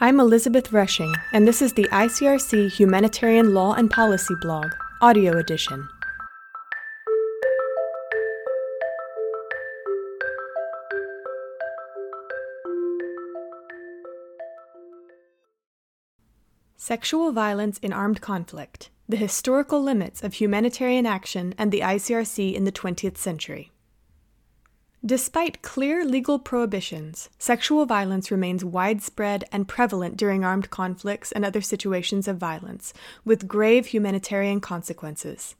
I'm Elizabeth Rushing, and this is the ICRC Humanitarian Law and Policy blog, audio edition. Sexual Violence in Armed Conflict The Historical Limits of Humanitarian Action and the ICRC in the 20th Century. Despite clear legal prohibitions, sexual violence remains widespread and prevalent during armed conflicts and other situations of violence, with grave humanitarian consequences.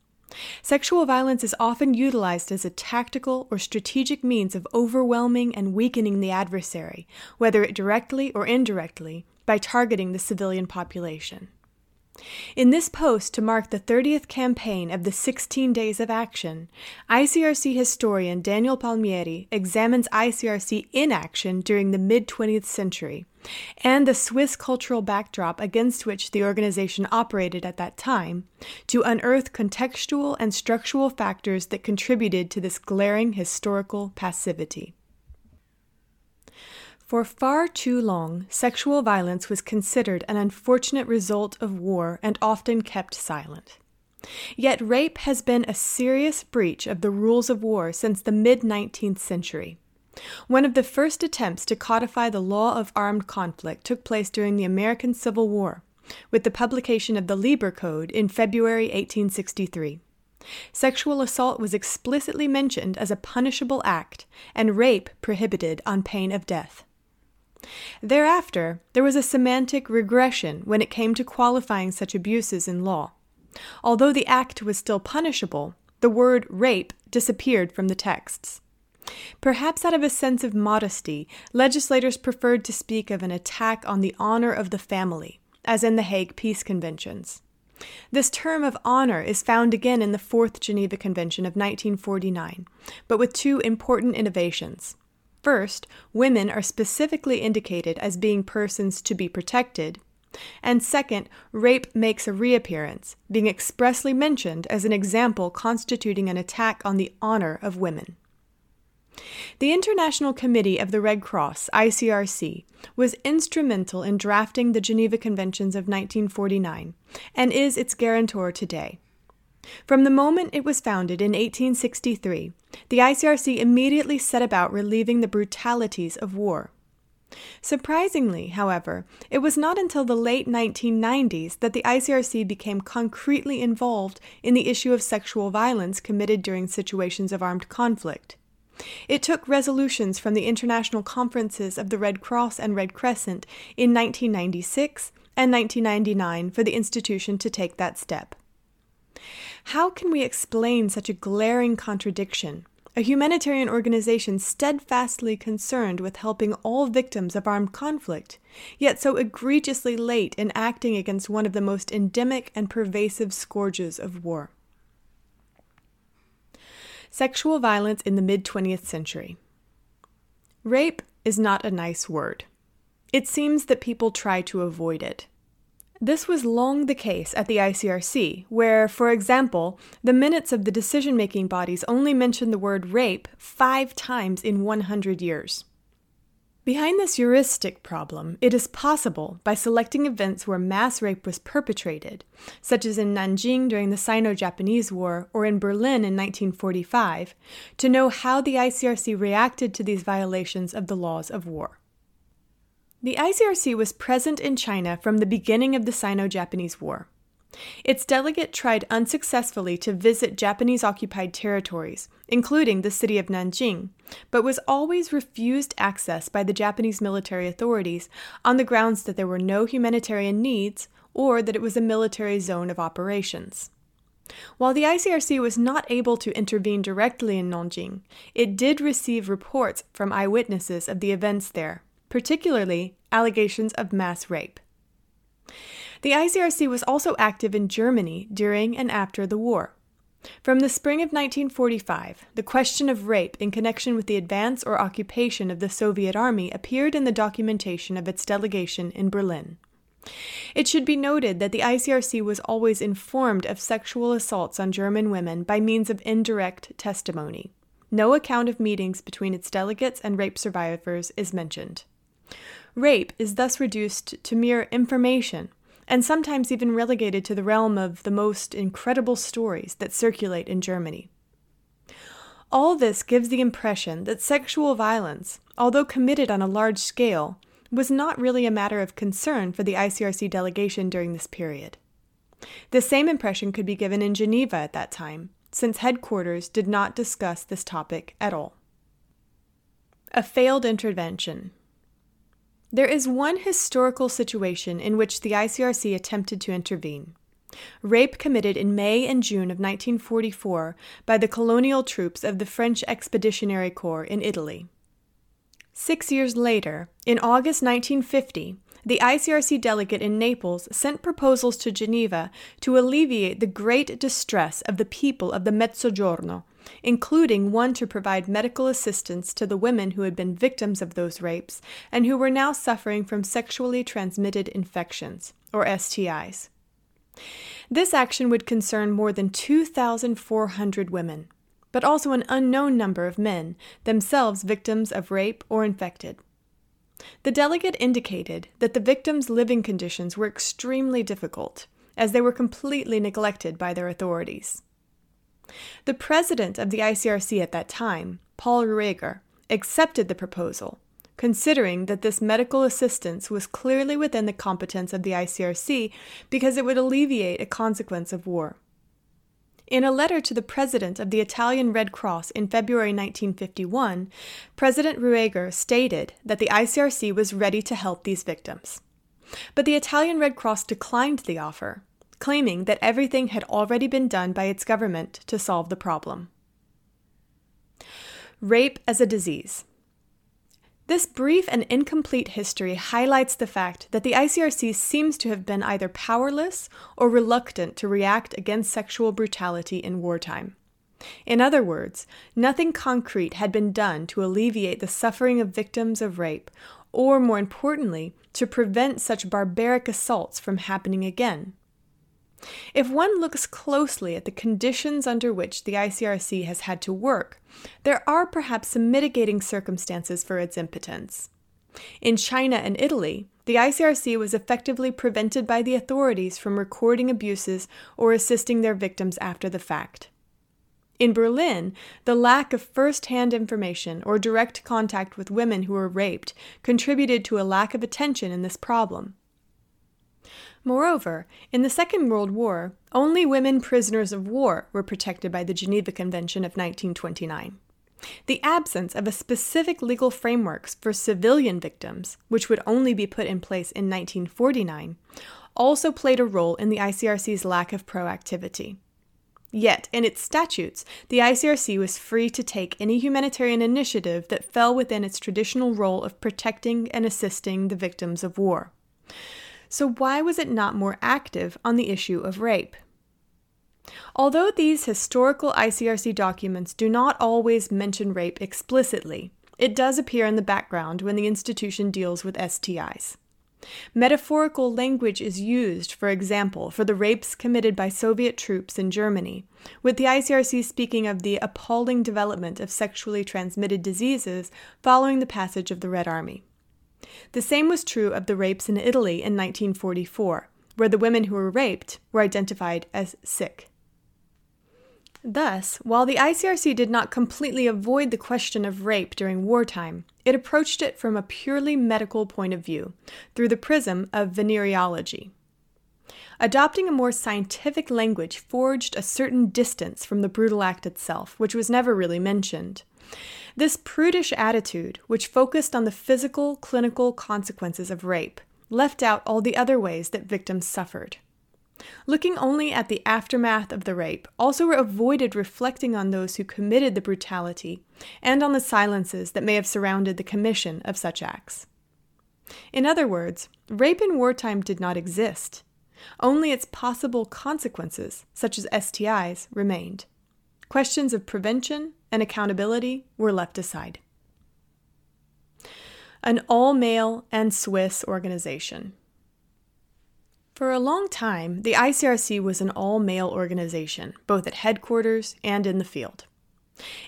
Sexual violence is often utilized as a tactical or strategic means of overwhelming and weakening the adversary, whether it directly or indirectly, by targeting the civilian population. In this post to mark the 30th campaign of the 16 Days of Action, ICRC historian Daniel Palmieri examines ICRC in action during the mid 20th century and the Swiss cultural backdrop against which the organization operated at that time to unearth contextual and structural factors that contributed to this glaring historical passivity. For far too long, sexual violence was considered an unfortunate result of war and often kept silent. Yet rape has been a serious breach of the rules of war since the mid 19th century. One of the first attempts to codify the law of armed conflict took place during the American Civil War, with the publication of the Lieber Code in February 1863. Sexual assault was explicitly mentioned as a punishable act, and rape prohibited on pain of death. Thereafter, there was a semantic regression when it came to qualifying such abuses in law. Although the act was still punishable, the word rape disappeared from the texts. Perhaps out of a sense of modesty, legislators preferred to speak of an attack on the honor of the family, as in the Hague Peace Conventions. This term of honor is found again in the Fourth Geneva Convention of 1949, but with two important innovations. First, women are specifically indicated as being persons to be protected. And second, rape makes a reappearance, being expressly mentioned as an example constituting an attack on the honor of women. The International Committee of the Red Cross, ICRC, was instrumental in drafting the Geneva Conventions of 1949 and is its guarantor today. From the moment it was founded in 1863, the ICRC immediately set about relieving the brutalities of war. Surprisingly, however, it was not until the late 1990s that the ICRC became concretely involved in the issue of sexual violence committed during situations of armed conflict. It took resolutions from the international conferences of the Red Cross and Red Crescent in 1996 and 1999 for the institution to take that step. How can we explain such a glaring contradiction? A humanitarian organization steadfastly concerned with helping all victims of armed conflict, yet so egregiously late in acting against one of the most endemic and pervasive scourges of war. Sexual violence in the mid 20th century. Rape is not a nice word. It seems that people try to avoid it. This was long the case at the ICRC, where, for example, the minutes of the decision making bodies only mention the word rape five times in 100 years. Behind this heuristic problem, it is possible, by selecting events where mass rape was perpetrated, such as in Nanjing during the Sino Japanese War or in Berlin in 1945, to know how the ICRC reacted to these violations of the laws of war. The ICRC was present in China from the beginning of the Sino Japanese War. Its delegate tried unsuccessfully to visit Japanese occupied territories, including the city of Nanjing, but was always refused access by the Japanese military authorities on the grounds that there were no humanitarian needs or that it was a military zone of operations. While the ICRC was not able to intervene directly in Nanjing, it did receive reports from eyewitnesses of the events there particularly allegations of mass rape. The ICRC was also active in Germany during and after the war. From the spring of 1945, the question of rape in connection with the advance or occupation of the Soviet Army appeared in the documentation of its delegation in Berlin. It should be noted that the ICRC was always informed of sexual assaults on German women by means of indirect testimony. No account of meetings between its delegates and rape survivors is mentioned. Rape is thus reduced to mere information, and sometimes even relegated to the realm of the most incredible stories that circulate in Germany. All this gives the impression that sexual violence, although committed on a large scale, was not really a matter of concern for the ICRC delegation during this period. The same impression could be given in Geneva at that time, since headquarters did not discuss this topic at all. A failed intervention. There is one historical situation in which the ICRC attempted to intervene. Rape committed in May and June of 1944 by the colonial troops of the French Expeditionary Corps in Italy. Six years later, in August 1950, the ICRC delegate in Naples sent proposals to Geneva to alleviate the great distress of the people of the Mezzogiorno, including one to provide medical assistance to the women who had been victims of those rapes and who were now suffering from sexually transmitted infections, or STIs. This action would concern more than 2,400 women, but also an unknown number of men, themselves victims of rape or infected. The delegate indicated that the victims' living conditions were extremely difficult, as they were completely neglected by their authorities. The president of the ICRC at that time, Paul Ruegger, accepted the proposal, considering that this medical assistance was clearly within the competence of the ICRC because it would alleviate a consequence of war. In a letter to the president of the Italian Red Cross in February 1951, President Ruegger stated that the ICRC was ready to help these victims. But the Italian Red Cross declined the offer, claiming that everything had already been done by its government to solve the problem. Rape as a disease. This brief and incomplete history highlights the fact that the ICRC seems to have been either powerless or reluctant to react against sexual brutality in wartime. In other words, nothing concrete had been done to alleviate the suffering of victims of rape, or more importantly, to prevent such barbaric assaults from happening again. If one looks closely at the conditions under which the ICRC has had to work, there are perhaps some mitigating circumstances for its impotence. In China and Italy, the ICRC was effectively prevented by the authorities from recording abuses or assisting their victims after the fact. In Berlin, the lack of first hand information or direct contact with women who were raped contributed to a lack of attention in this problem. Moreover, in the Second World War, only women prisoners of war were protected by the Geneva Convention of 1929. The absence of a specific legal framework for civilian victims, which would only be put in place in 1949, also played a role in the ICRC's lack of proactivity. Yet, in its statutes, the ICRC was free to take any humanitarian initiative that fell within its traditional role of protecting and assisting the victims of war. So, why was it not more active on the issue of rape? Although these historical ICRC documents do not always mention rape explicitly, it does appear in the background when the institution deals with STIs. Metaphorical language is used, for example, for the rapes committed by Soviet troops in Germany, with the ICRC speaking of the appalling development of sexually transmitted diseases following the passage of the Red Army. The same was true of the rapes in Italy in 1944, where the women who were raped were identified as sick. Thus, while the ICRC did not completely avoid the question of rape during wartime, it approached it from a purely medical point of view, through the prism of venereology. Adopting a more scientific language forged a certain distance from the brutal act itself, which was never really mentioned. This prudish attitude, which focused on the physical, clinical consequences of rape, left out all the other ways that victims suffered. Looking only at the aftermath of the rape also avoided reflecting on those who committed the brutality and on the silences that may have surrounded the commission of such acts. In other words, rape in wartime did not exist. Only its possible consequences, such as STIs, remained. Questions of prevention and accountability were left aside. An all male and Swiss organization. For a long time, the ICRC was an all male organization, both at headquarters and in the field.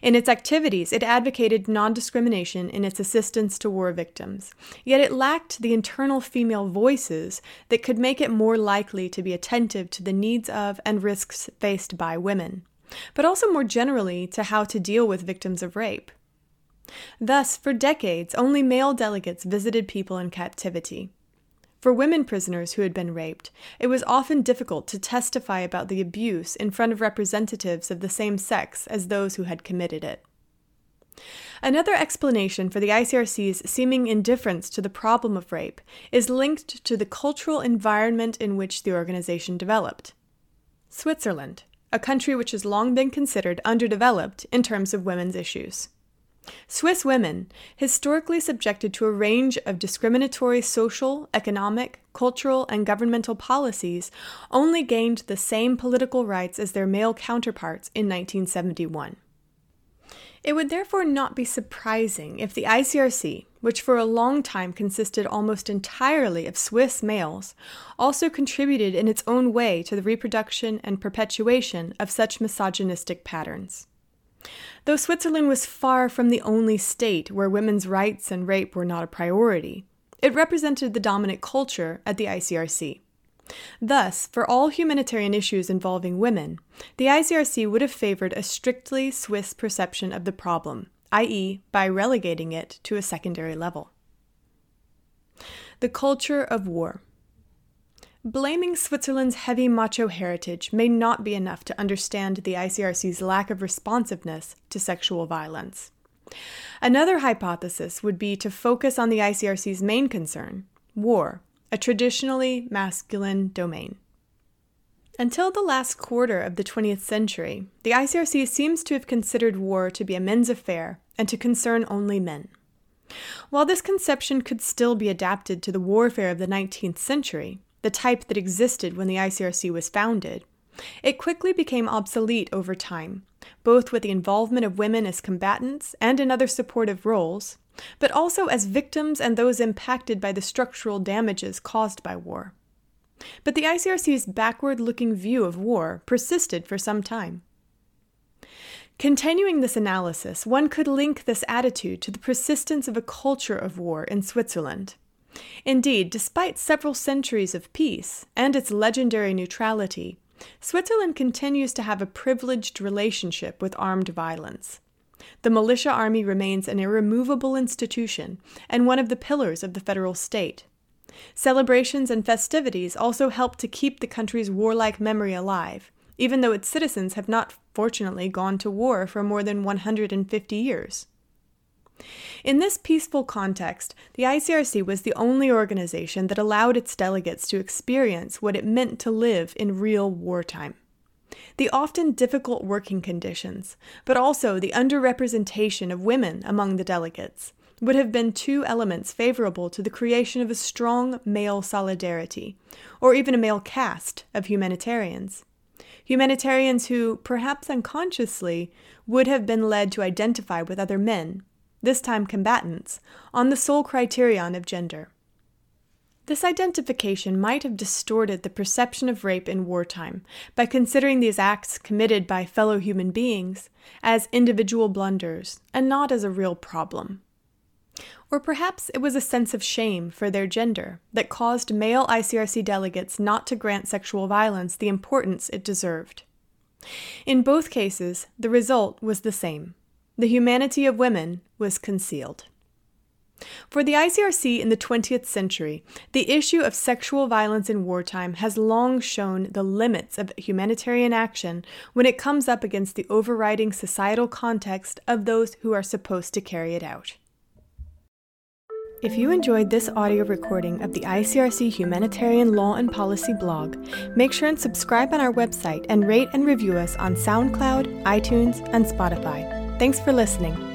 In its activities, it advocated non discrimination in its assistance to war victims, yet it lacked the internal female voices that could make it more likely to be attentive to the needs of and risks faced by women, but also more generally to how to deal with victims of rape. Thus, for decades, only male delegates visited people in captivity. For women prisoners who had been raped, it was often difficult to testify about the abuse in front of representatives of the same sex as those who had committed it. Another explanation for the ICRC's seeming indifference to the problem of rape is linked to the cultural environment in which the organization developed. Switzerland, a country which has long been considered underdeveloped in terms of women's issues. Swiss women, historically subjected to a range of discriminatory social, economic, cultural, and governmental policies, only gained the same political rights as their male counterparts in 1971. It would therefore not be surprising if the ICRC, which for a long time consisted almost entirely of Swiss males, also contributed in its own way to the reproduction and perpetuation of such misogynistic patterns. Though Switzerland was far from the only state where women's rights and rape were not a priority, it represented the dominant culture at the ICRC. Thus, for all humanitarian issues involving women, the ICRC would have favored a strictly Swiss perception of the problem, i.e., by relegating it to a secondary level. The culture of war. Blaming Switzerland's heavy macho heritage may not be enough to understand the ICRC's lack of responsiveness to sexual violence. Another hypothesis would be to focus on the ICRC's main concern war, a traditionally masculine domain. Until the last quarter of the 20th century, the ICRC seems to have considered war to be a men's affair and to concern only men. While this conception could still be adapted to the warfare of the 19th century, the type that existed when the ICRC was founded, it quickly became obsolete over time, both with the involvement of women as combatants and in other supportive roles, but also as victims and those impacted by the structural damages caused by war. But the ICRC's backward looking view of war persisted for some time. Continuing this analysis, one could link this attitude to the persistence of a culture of war in Switzerland. Indeed, despite several centuries of peace and its legendary neutrality, Switzerland continues to have a privileged relationship with armed violence. The militia army remains an irremovable institution and one of the pillars of the federal state. Celebrations and festivities also help to keep the country's warlike memory alive, even though its citizens have not fortunately gone to war for more than 150 years. In this peaceful context, the ICRC was the only organization that allowed its delegates to experience what it meant to live in real wartime. The often difficult working conditions, but also the underrepresentation of women among the delegates, would have been two elements favorable to the creation of a strong male solidarity, or even a male caste of humanitarians. Humanitarians who, perhaps unconsciously, would have been led to identify with other men this time combatants, on the sole criterion of gender. This identification might have distorted the perception of rape in wartime by considering these acts committed by fellow human beings as individual blunders and not as a real problem. Or perhaps it was a sense of shame for their gender that caused male ICRC delegates not to grant sexual violence the importance it deserved. In both cases, the result was the same the humanity of women was concealed. For the ICRC in the 20th century, the issue of sexual violence in wartime has long shown the limits of humanitarian action when it comes up against the overriding societal context of those who are supposed to carry it out. If you enjoyed this audio recording of the ICRC Humanitarian Law and Policy blog, make sure and subscribe on our website and rate and review us on SoundCloud, iTunes, and Spotify. Thanks for listening.